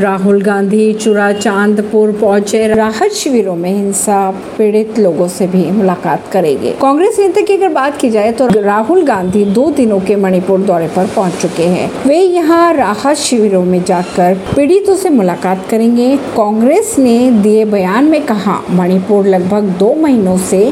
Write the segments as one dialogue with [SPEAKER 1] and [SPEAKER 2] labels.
[SPEAKER 1] राहुल गांधी चुरा चांदपुर पहुँचे। राहत शिविरों में हिंसा, पीड़ित लोगों से भी मुलाकात करेंगे। कांग्रेस नेता की अगर बात की जाए तो राहुल गांधी दो दिनों के मणिपुर दौरे पर पहुँच चुके हैं। वे यहाँ राहत शिविरों में जाकर पीड़ितों से मुलाकात करेंगे। कांग्रेस ने दिए बयान में कहा, मणिपुर लगभग दो महीनों से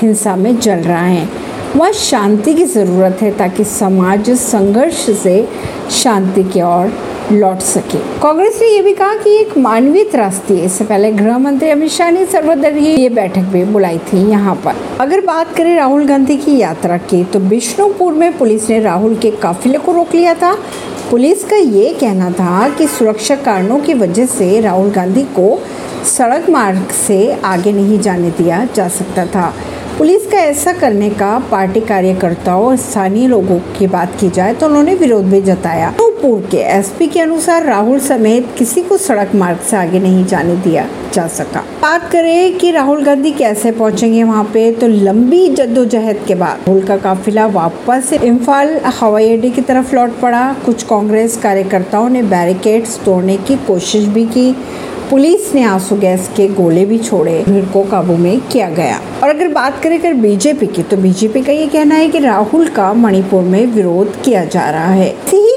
[SPEAKER 1] हिंसा में जल रहा है। वह शांति की ज़रूरत है ताकि समाज संघर्ष से शांति की ओर लौट सके। कांग्रेस ने यह भी कहा कि एक मानवीय त्रासदी इससे पहले गृह मंत्री अमित शाह ने सर्वदलीय ये बैठक भी बुलाई थी यहाँ पर। अगर बात करें राहुल गांधी की यात्रा की तो बिष्णुपुर में पुलिस ने राहुल के काफिले को रोक लिया था। पुलिस का ये कहना था कि सुरक्षा कारणों की वजह से राहुल गांधी को सड़क मार्ग से आगे नहीं जाने दिया जा सकता था। पुलिस का ऐसा करने का पार्टी कार्यकर्ताओं और स्थानीय लोगों की बात की जाए तो उन्होंने विरोध भी जताया। नूरपुर के एसपी के अनुसार राहुल समेत किसी को सड़क मार्ग से आगे नहीं जाने दिया जा सका। बात करें कि राहुल गांधी कैसे पहुँचेंगे वहाँ पे तो लंबी जद्दोजहद के बाद राहुल का काफिला वापस इम्फाल हवाई अड्डे की तरफ़ लौट पड़ा। कुछ कांग्रेस कार्यकर्ताओं ने बैरिकेड्स तोड़ने की कोशिश भी की। पुलिस ने आँसू गैस के गोले भी छोड़े, भीड़ को काबू में किया गया। और अगर बात करें कर बीजेपी की तो बीजेपी का ये कहना है कि राहुल का मणिपुर में विरोध किया जा रहा ही।